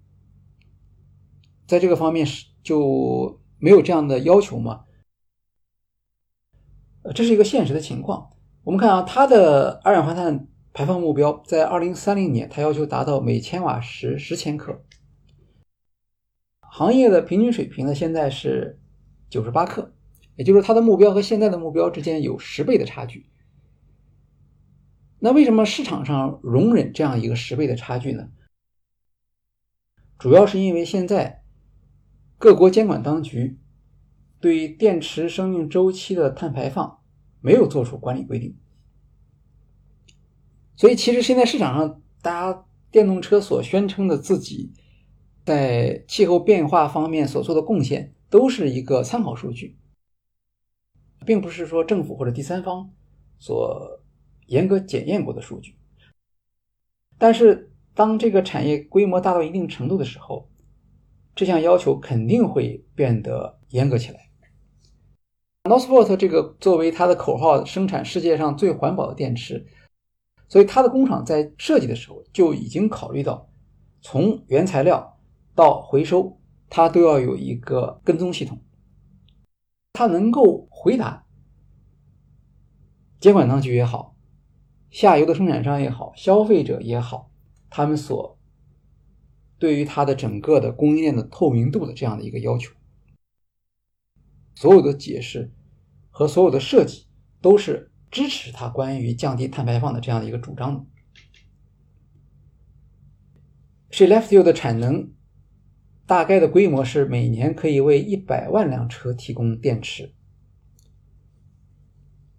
在这个方面是就没有这样的要求吗？呃，这是一个现实的情况。我们看啊，它的二氧化碳排放目标在二零三零年，它要求达到每千瓦时十千克，行业的平均水平呢，现在是九十八克。也就是它的目标和现在的目标之间有十倍的差距。那为什么市场上容忍这样一个十倍的差距呢？主要是因为现在各国监管当局对电池生命周期的碳排放没有做出管理规定，所以其实现在市场上大家电动车所宣称的自己在气候变化方面所做的贡献，都是一个参考数据。并不是说政府或者第三方所严格检验过的数据，但是当这个产业规模大到一定程度的时候，这项要求肯定会变得严格起来。Northvolt 这个作为它的口号，生产世界上最环保的电池，所以它的工厂在设计的时候就已经考虑到，从原材料到回收，它都要有一个跟踪系统。它能够回答监管当局也好，下游的生产商也好，消费者也好，他们所对于它的整个的供应链的透明度的这样的一个要求，所有的解释和所有的设计都是支持它关于降低碳排放的这样的一个主张的。Skellefteå 的产能大概的规模是每年可以为一百万辆车提供电池。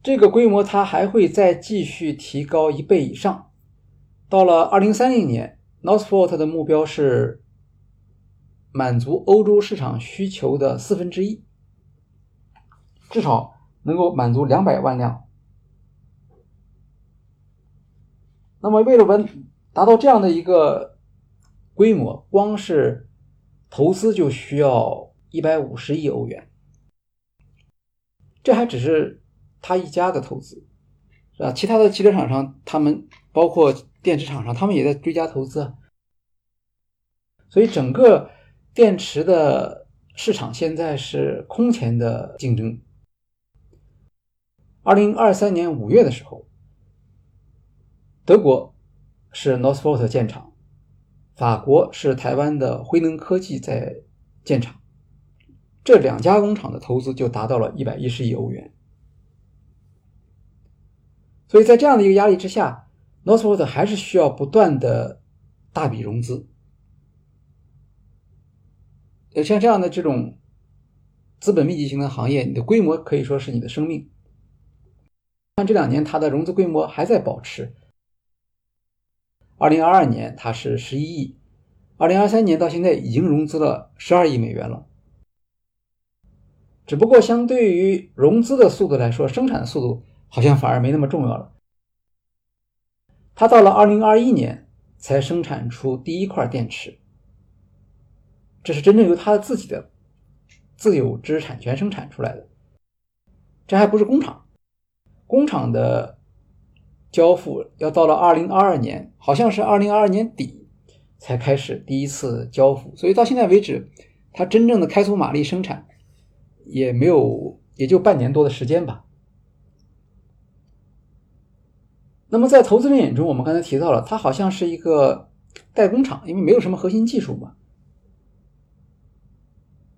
这个规模它还会再继续提高一倍以上。到了二零三零年，Northvolt 的目标是满足欧洲市场需求的四分之一，至少能够满足两百万辆。那么，为了完达到这样的一个规模，光是投资就需要一百五十亿欧元，这还只是。他一家的投资，是吧？其他的汽车厂商，他们包括电池厂商，他们也在追加投资。所以，整个电池的市场现在是空前的竞争。二零二三年五月的时候，德国是 Northvolt 建厂，法国是台湾的辉能科技在建厂，这两家工厂的投资就达到了一百一十亿欧元。所以在这样的一个压力之下，Northvolt 还是需要不断的大笔融资。像这样的这种资本密集型的行业，你的规模可以说是你的生命。看这两年它的融资规模还在保持。二零二二年它是十一亿，二零二三年到现在已经融资了十二亿美元了。只不过相对于融资的速度来说，生产速度。好像反而没那么重要了。他到了二零二一年才生产出第一块电池，这是真正由他自己的自有知识产权生产出来的。这还不是工厂，工厂的交付要到了二零二二年，好像是二零二二年底才开始第一次交付，所以到现在为止，他真正的开足马力生产也没有，也就半年多的时间吧。那么在投资人眼中，我们刚才提到了，它好像是一个代工厂，因为没有什么核心技术嘛。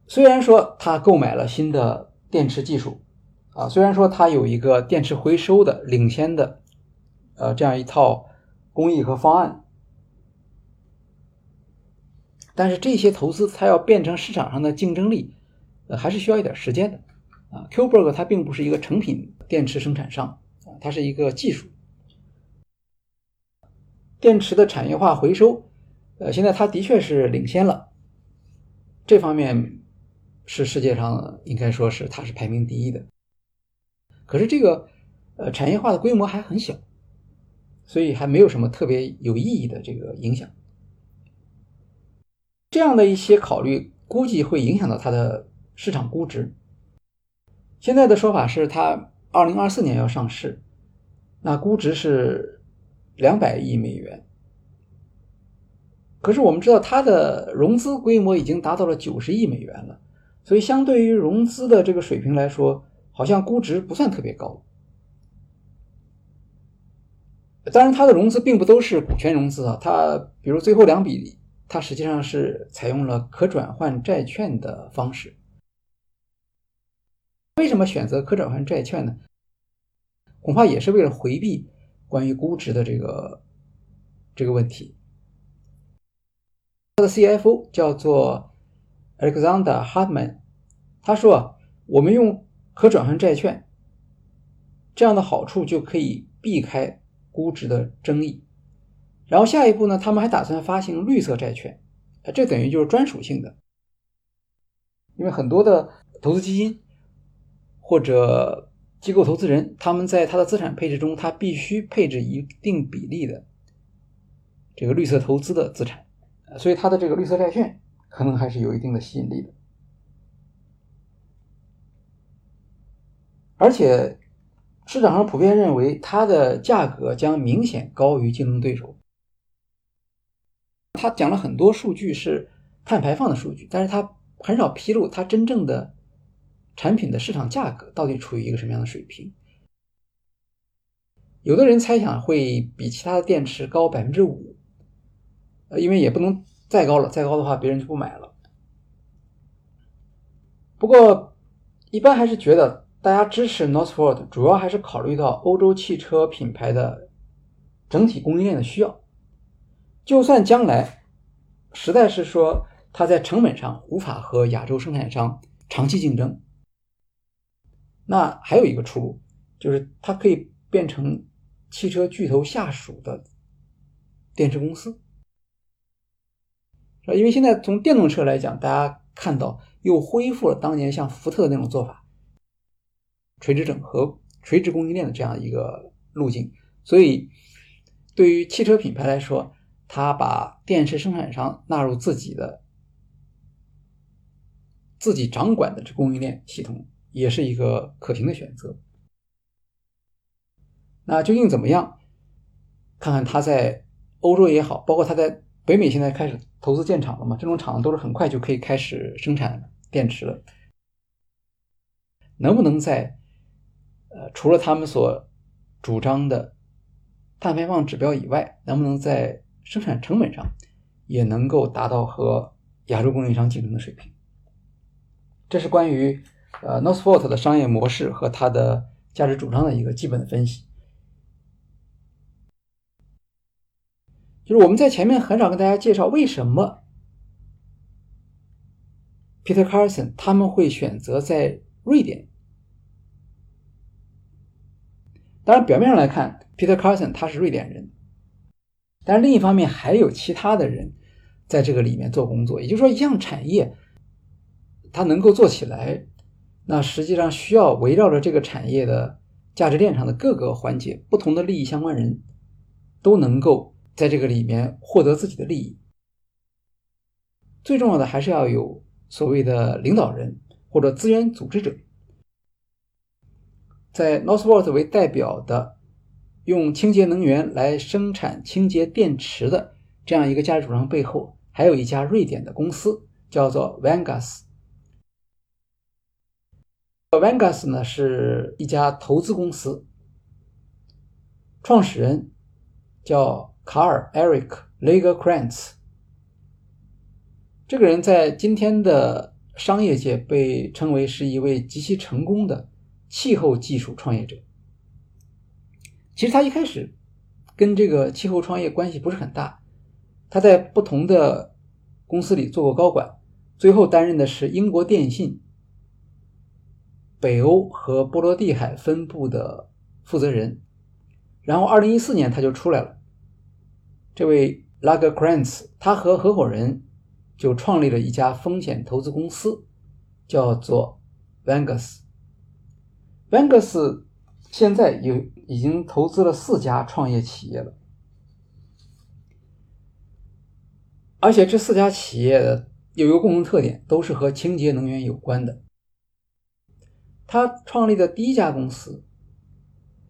虽然说它购买了新的电池技术，啊，虽然说它有一个电池回收的领先的，呃，这样一套工艺和方案，但是这些投资它要变成市场上的竞争力，呃，还是需要一点时间的。啊，Qberg 它并不是一个成品电池生产商，啊，它是一个技术。电池的产业化回收，呃，现在它的确是领先了，这方面是世界上应该说是它是排名第一的。可是这个呃产业化的规模还很小，所以还没有什么特别有意义的这个影响。这样的一些考虑估计会影响到它的市场估值。现在的说法是它二零二四年要上市，那估值是。两百亿美元，可是我们知道它的融资规模已经达到了九十亿美元了，所以相对于融资的这个水平来说，好像估值不算特别高。当然，它的融资并不都是股权融资啊，它比如最后两笔，它实际上是采用了可转换债券的方式。为什么选择可转换债券呢？恐怕也是为了回避。关于估值的这个这个问题，他的 CFO 叫做 Alexander Hartman，他说：“我们用可转换债券这样的好处就可以避开估值的争议。然后下一步呢，他们还打算发行绿色债券，这等于就是专属性的，因为很多的投资基金或者。”机构投资人他们在他的资产配置中，他必须配置一定比例的这个绿色投资的资产，所以他的这个绿色债券可能还是有一定的吸引力的。而且市场上普遍认为它的价格将明显高于竞争对手。他讲了很多数据是碳排放的数据，但是他很少披露它真正的。产品的市场价格到底处于一个什么样的水平？有的人猜想会比其他的电池高百分之五，呃，因为也不能再高了，再高的话别人就不买了。不过，一般还是觉得大家支持 Northvolt，主要还是考虑到欧洲汽车品牌的整体供应链的需要。就算将来实在是说它在成本上无法和亚洲生产商长期竞争。那还有一个出路，就是它可以变成汽车巨头下属的电池公司。因为现在从电动车来讲，大家看到又恢复了当年像福特的那种做法，垂直整合、垂直供应链的这样一个路径。所以，对于汽车品牌来说，它把电池生产商纳入自己的、自己掌管的这供应链系统，也是一个可行的选择。那究竟怎么样？看看它在欧洲也好，包括它在。北美现在开始投资建厂了嘛？这种厂都是很快就可以开始生产电池了。能不能在呃除了他们所主张的碳排放指标以外，能不能在生产成本上也能够达到和亚洲供应商竞争的水平？这是关于呃 Northvolt 的商业模式和它的价值主张的一个基本的分析。就是我们在前面很少跟大家介绍为什么 Peter Carson 他们会选择在瑞典。当然，表面上来看，Peter Carson 他是瑞典人，但是另一方面还有其他的人在这个里面做工作。也就是说，一项产业它能够做起来，那实际上需要围绕着这个产业的价值链上的各个环节，不同的利益相关人都能够。在这个里面获得自己的利益，最重要的还是要有所谓的领导人或者资源组织者。在 Northvolt 为代表的用清洁能源来生产清洁电池的这样一个价值主张背后，还有一家瑞典的公司叫做 Vangas。Vangas 呢是一家投资公司，创始人叫。卡尔 ·Eric Lagerkrantz 这个人在今天的商业界被称为是一位极其成功的气候技术创业者。其实他一开始跟这个气候创业关系不是很大，他在不同的公司里做过高管，最后担任的是英国电信北欧和波罗的海分部的负责人。然后，二零一四年他就出来了。这位 Lager Krantz，他和合伙人就创立了一家风险投资公司，叫做 Vangus。Vangus 现在有已经投资了四家创业企业了，而且这四家企业的有一个共同特点，都是和清洁能源有关的。他创立的第一家公司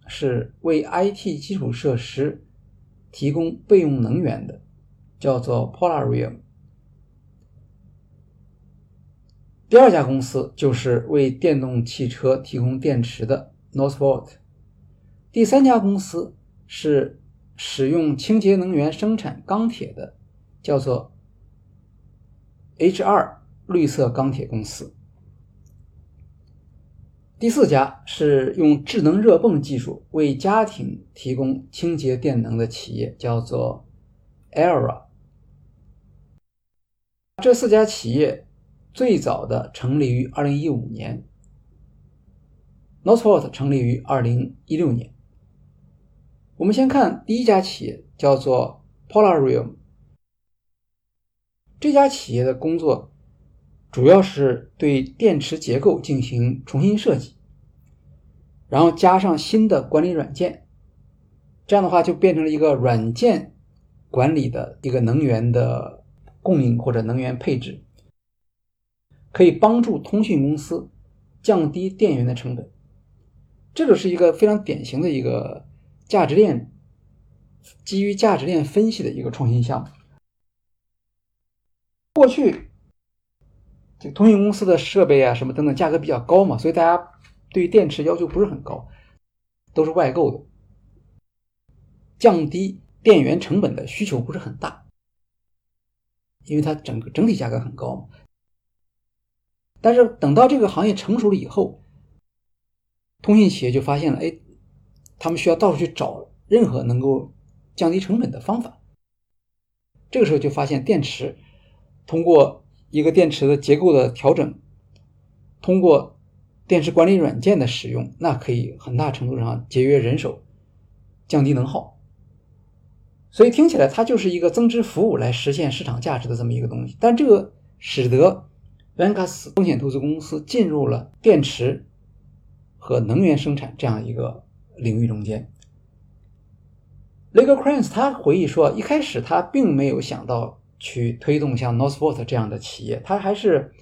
是为 IT 基础设施。提供备用能源的叫做 Polarium。第二家公司就是为电动汽车提供电池的 Northvolt。第三家公司是使用清洁能源生产钢铁的，叫做 H2 绿色钢铁公司。第四家是用智能热泵技术为家庭提供清洁电能的企业，叫做 Era。这四家企业最早的成立于2015年，Northvolt 成立于2016年。我们先看第一家企业，叫做 Polarium。这家企业的工作。主要是对电池结构进行重新设计，然后加上新的管理软件，这样的话就变成了一个软件管理的一个能源的供应或者能源配置，可以帮助通讯公司降低电源的成本。这个是一个非常典型的一个价值链基于价值链分析的一个创新项目。过去。通讯公司的设备啊，什么等等，价格比较高嘛，所以大家对电池要求不是很高，都是外购的，降低电源成本的需求不是很大，因为它整个整体价格很高嘛。但是等到这个行业成熟了以后，通信企业就发现了，哎，他们需要到处去找任何能够降低成本的方法。这个时候就发现电池通过一个电池的结构的调整，通过电池管理软件的使用，那可以很大程度上节约人手，降低能耗。所以听起来它就是一个增值服务来实现市场价值的这么一个东西。但这个使得 Vangas 风险投资公司进入了电池和能源生产这样一个领域中间。Lega Kranz 他回忆说，一开始他并没有想到去推动像 Northvolt 这样的企业，它还是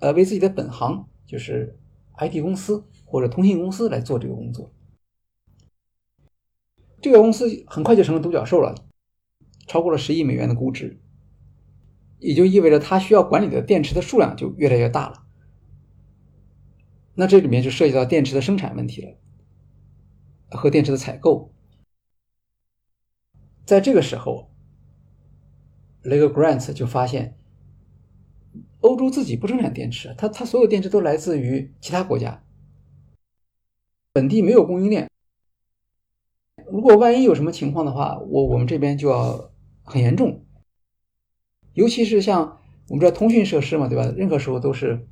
呃为自己的本行，就是 IT 公司或者通信公司来做这个工作。这个公司很快就成了独角兽了，超过了十亿美元的估值，也就意味着它需要管理的电池的数量就越来越大了。那这里面就涉及到电池的生产问题了，和电池的采购。在这个时候，雷格 Grants 就发现，欧洲自己不生产电池，它它所有电池都来自于其他国家，本地没有供应链。如果万一有什么情况的话，我我们这边就要很严重。尤其是像我们知道通讯设施嘛，对吧？任何时候都是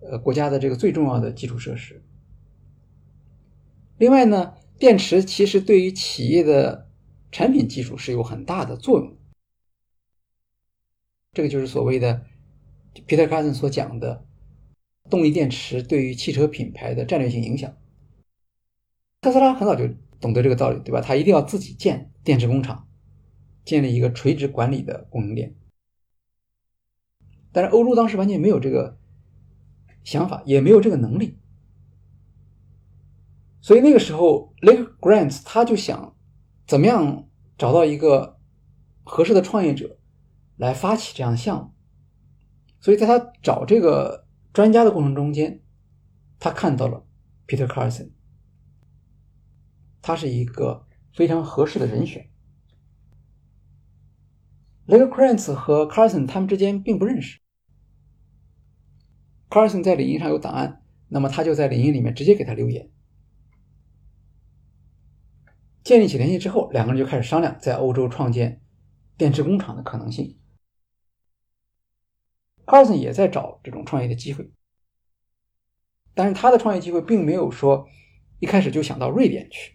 呃国家的这个最重要的基础设施。另外呢，电池其实对于企业的产品技术是有很大的作用。这个就是所谓的 Peter Carson 所讲的动力电池对于汽车品牌的战略性影响。特斯拉很早就。懂得这个道理，对吧？他一定要自己建电池工厂，建立一个垂直管理的供应链。但是欧洲当时完全没有这个想法，也没有这个能力。所以那个时候，Lake Grants 他就想怎么样找到一个合适的创业者来发起这样的项目。所以在他找这个专家的过程中间，他看到了 Peter Carson。他是一个非常合适的人选。雷格· r a n z 和 Carson 他们之间并不认识。Carson 在领英上有档案，那么他就在领英里面直接给他留言。建立起联系之后，两个人就开始商量在欧洲创建电池工厂的可能性。Carson 也在找这种创业的机会，但是他的创业机会并没有说一开始就想到瑞典去。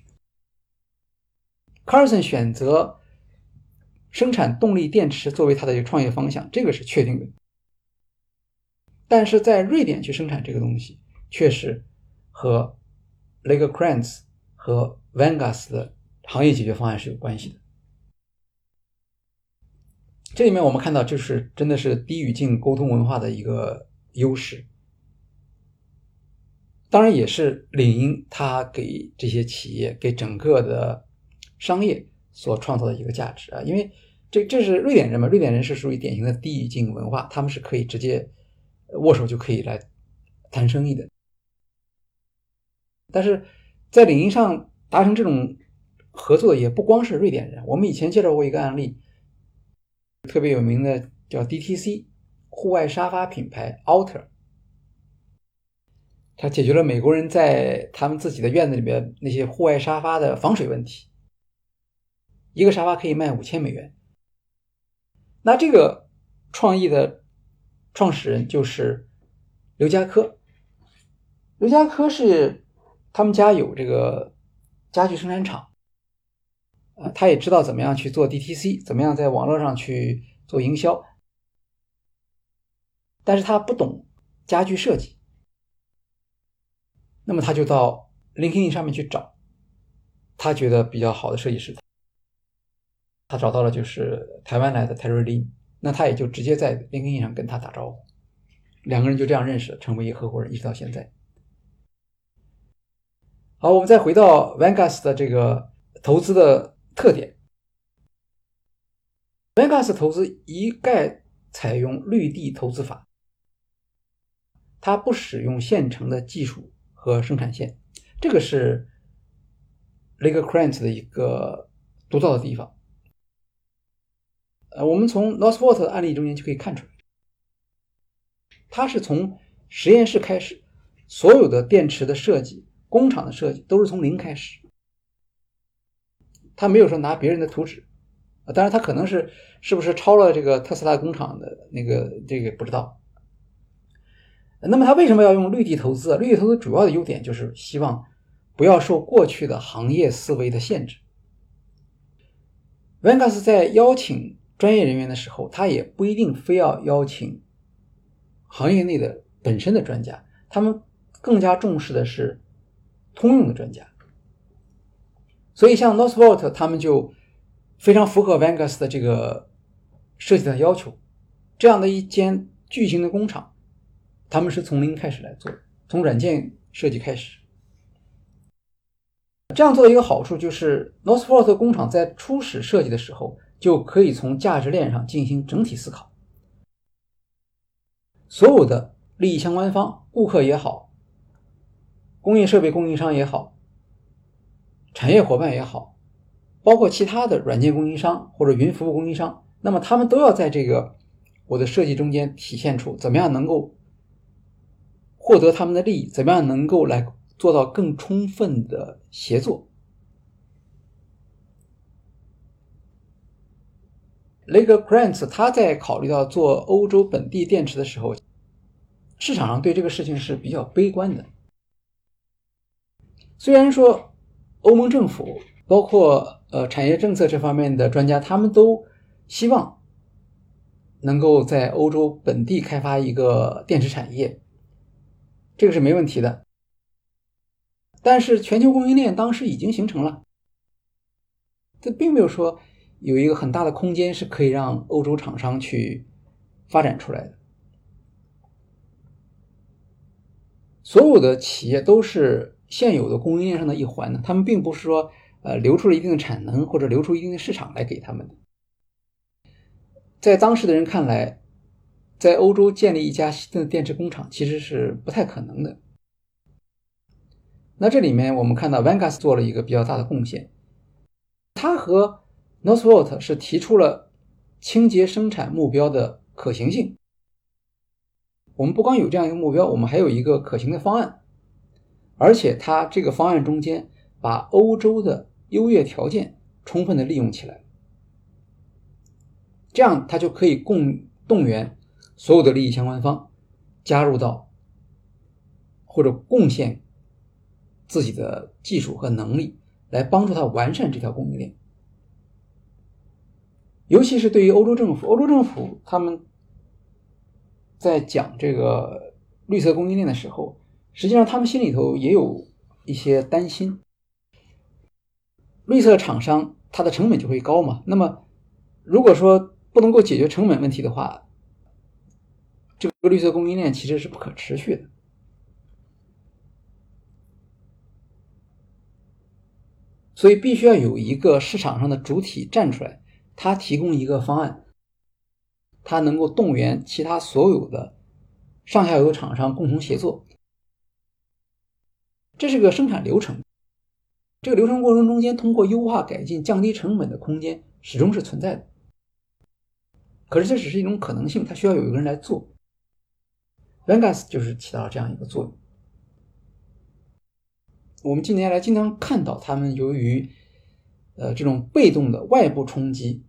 Carson 选择生产动力电池作为他的一个创业方向，这个是确定的。但是在瑞典去生产这个东西，确实和 Lega Kranz 和 Vangas 的行业解决方案是有关系的。这里面我们看到，就是真的是低语境沟通文化的一个优势。当然，也是领英他给这些企业，给整个的。商业所创造的一个价值啊，因为这这是瑞典人嘛，瑞典人是属于典型的低语境文化，他们是可以直接握手就可以来谈生意的。但是在领英上达成这种合作的也不光是瑞典人，我们以前介绍过一个案例，特别有名的叫 DTC 户外沙发品牌 Alter，它解决了美国人在他们自己的院子里面那些户外沙发的防水问题。一个沙发可以卖五千美元。那这个创意的创始人就是刘家科。刘家科是他们家有这个家具生产厂，呃，他也知道怎么样去做 DTC，怎么样在网络上去做营销，但是他不懂家具设计，那么他就到 LinkedIn 上面去找他觉得比较好的设计师。他找到了就是台湾来的泰瑞利，那他也就直接在 LinkedIn 上跟他打招呼，两个人就这样认识，成为一合伙人，一直到现在。好，我们再回到 Vangas 的这个投资的特点，Vangas 投资一概采用绿地投资法，它不使用现成的技术和生产线，这个是 l e g a c r a n t 的一个独到的地方。呃，我们从 Northvolt 的案例中间就可以看出来，它是从实验室开始，所有的电池的设计、工厂的设计都是从零开始，他没有说拿别人的图纸，啊当然，他可能是是不是抄了这个特斯拉工厂的那个这个不知道。那么，他为什么要用绿地投资啊？绿地投资主要的优点就是希望不要受过去的行业思维的限制。Vangas 在邀请专业人员的时候，他也不一定非要邀请行业内的本身的专家，他们更加重视的是通用的专家。所以，像 Northvolt 他们就非常符合 Vegas 的这个设计的要求。这样的一间巨型的工厂，他们是从零开始来做，从软件设计开始。这样做的一个好处就是 Northvolt 工厂在初始设计的时候，就可以从价值链上进行整体思考。所有的利益相关方，顾客也好，工业设备供应商也好。产业伙伴也好，包括其他的软件供应商或者云服务供应商，那么他们都要在这个我的设计中间体现出怎么样能够获得他们的利益，怎么样能够来做到更充分的协作。雷格 Krantz 他在考虑到做欧洲本地电池的时候，市场上对这个事情是比较悲观的，虽然说。欧盟政府包括呃产业政策这方面的专家，他们都希望能够在欧洲本地开发一个电池产业，这个是没问题的。但是全球供应链当时已经形成了，这并没有说有一个很大的空间是可以让欧洲厂商去发展出来的。所有的企业都是。现有的供应链上的一环呢，他们并不是说，呃，留出了一定的产能或者留出一定的市场来给他们的。在当时的人看来，在欧洲建立一家新的电池工厂其实是不太可能的。那这里面我们看到 Vangas 做了一个比较大的贡献，他和 Northvolt 是提出了清洁生产目标的可行性。我们不光有这样一个目标，我们还有一个可行的方案。而且，它这个方案中间把欧洲的优越条件充分的利用起来，这样它就可以共动员所有的利益相关方加入到或者贡献自己的技术和能力，来帮助他完善这条供应链。尤其是对于欧洲政府，欧洲政府他们在讲这个绿色供应链的时候。实际上，他们心里头也有一些担心。绿色厂商它的成本就会高嘛？那么，如果说不能够解决成本问题的话，这个绿色供应链其实是不可持续的。所以，必须要有一个市场上的主体站出来，他提供一个方案，他能够动员其他所有的上下游厂商共同协作。这是个生产流程，这个流程过程中间，通过优化改进、降低成本的空间始终是存在的。可是这只是一种可能性，它需要有一个人来做。Vangas 就是起到了这样一个作用。我们近年来经常看到他们由于呃这种被动的外部冲击，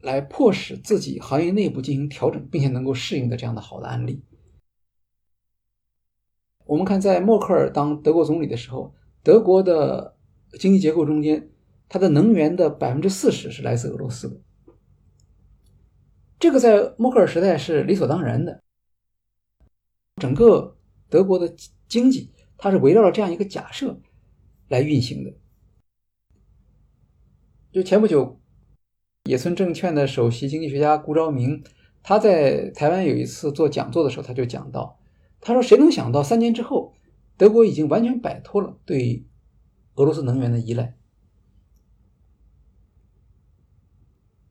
来迫使自己行业内部进行调整，并且能够适应的这样的好的案例。我们看，在默克尔当德国总理的时候，德国的经济结构中间，它的能源的百分之四十是来自俄罗斯的。这个在默克尔时代是理所当然的。整个德国的经济，它是围绕着这样一个假设来运行的。就前不久，野村证券的首席经济学家顾昭明，他在台湾有一次做讲座的时候，他就讲到。他说：“谁能想到三年之后，德国已经完全摆脱了对俄罗斯能源的依赖？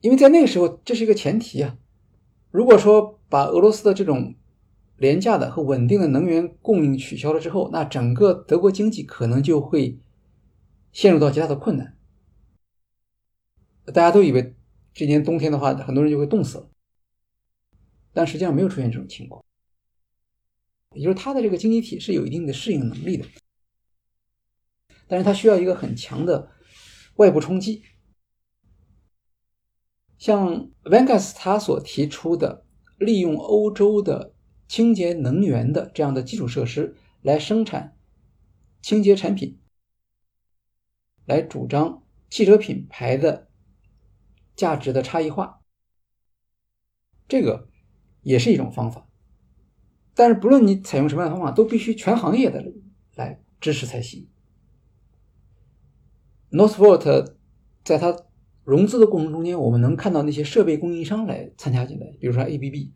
因为在那个时候，这是一个前提啊。如果说把俄罗斯的这种廉价的和稳定的能源供应取消了之后，那整个德国经济可能就会陷入到极大的困难。大家都以为这年冬天的话，很多人就会冻死了，但实际上没有出现这种情况。”也就是它的这个经济体是有一定的适应能力的，但是它需要一个很强的外部冲击。像 Vangas 他所提出的利用欧洲的清洁能源的这样的基础设施来生产清洁产品，来主张汽车品牌的价值的差异化，这个也是一种方法。但是不论你采用什么样的方法，都必须全行业的来支持才行。Northvolt 在它融资的过程中间，我们能看到那些设备供应商来参加进来，比如说 ABB。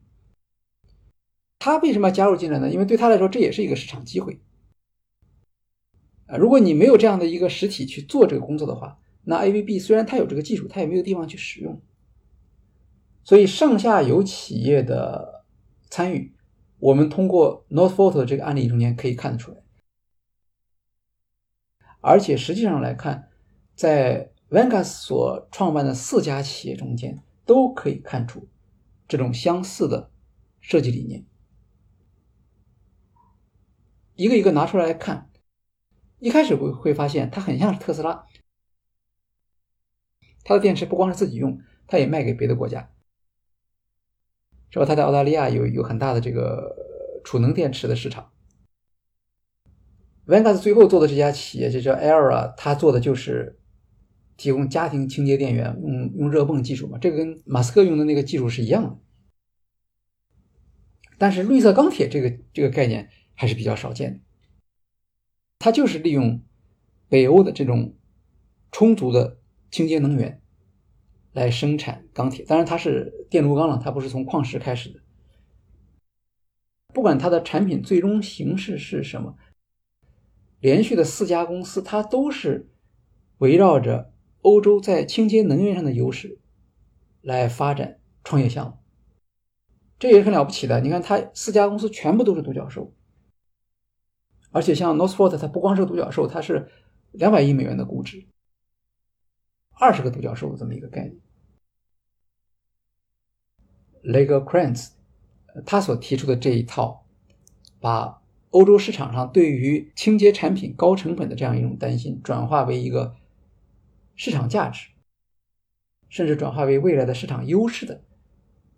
他为什么要加入进来呢？因为对他来说，这也是一个市场机会。啊，如果你没有这样的一个实体去做这个工作的话，那 ABB 虽然它有这个技术，它也没有地方去使用。所以上下游企业的参与，我们通过 Northvolt 这个案例中间可以看得出来。而且实际上来看，在 Vangas 所创办的四家企业中间，都可以看出这种相似的设计理念。一个一个拿出来看，一开始会会发现它很像是特斯拉，它的电池不光是自己用，它也卖给别的国家，是吧？它在澳大利亚有有很大的这个储能电池的市场。Vangas 最后做的这家企业就叫 Era，它做的就是提供家庭清洁电源，用用热泵技术嘛，这个跟马斯克用的那个技术是一样的。但是绿色钢铁这个这个概念还是比较少见的，它就是利用北欧的这种充足的清洁能源来生产钢铁，当然它是电炉钢了，它不是从矿石开始的。不管它的产品最终形式是什么。连续的四家公司，它都是围绕着欧洲在清洁能源上的优势来发展创业项目，这也是很了不起的。你看，它四家公司全部都是独角兽，而且像 Northvolt，它不光是独角兽，它是两百亿美元的估值，二十个独角兽的这么一个概念。雷格 Krantz 他所提出的这一套，把欧洲市场上对于清洁产品高成本的这样一种担心，转化为一个市场价值，甚至转化为未来的市场优势的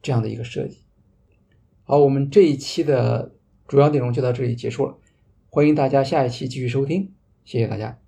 这样的一个设计。好，我们这一期的主要内容就到这里结束了，欢迎大家下一期继续收听，谢谢大家。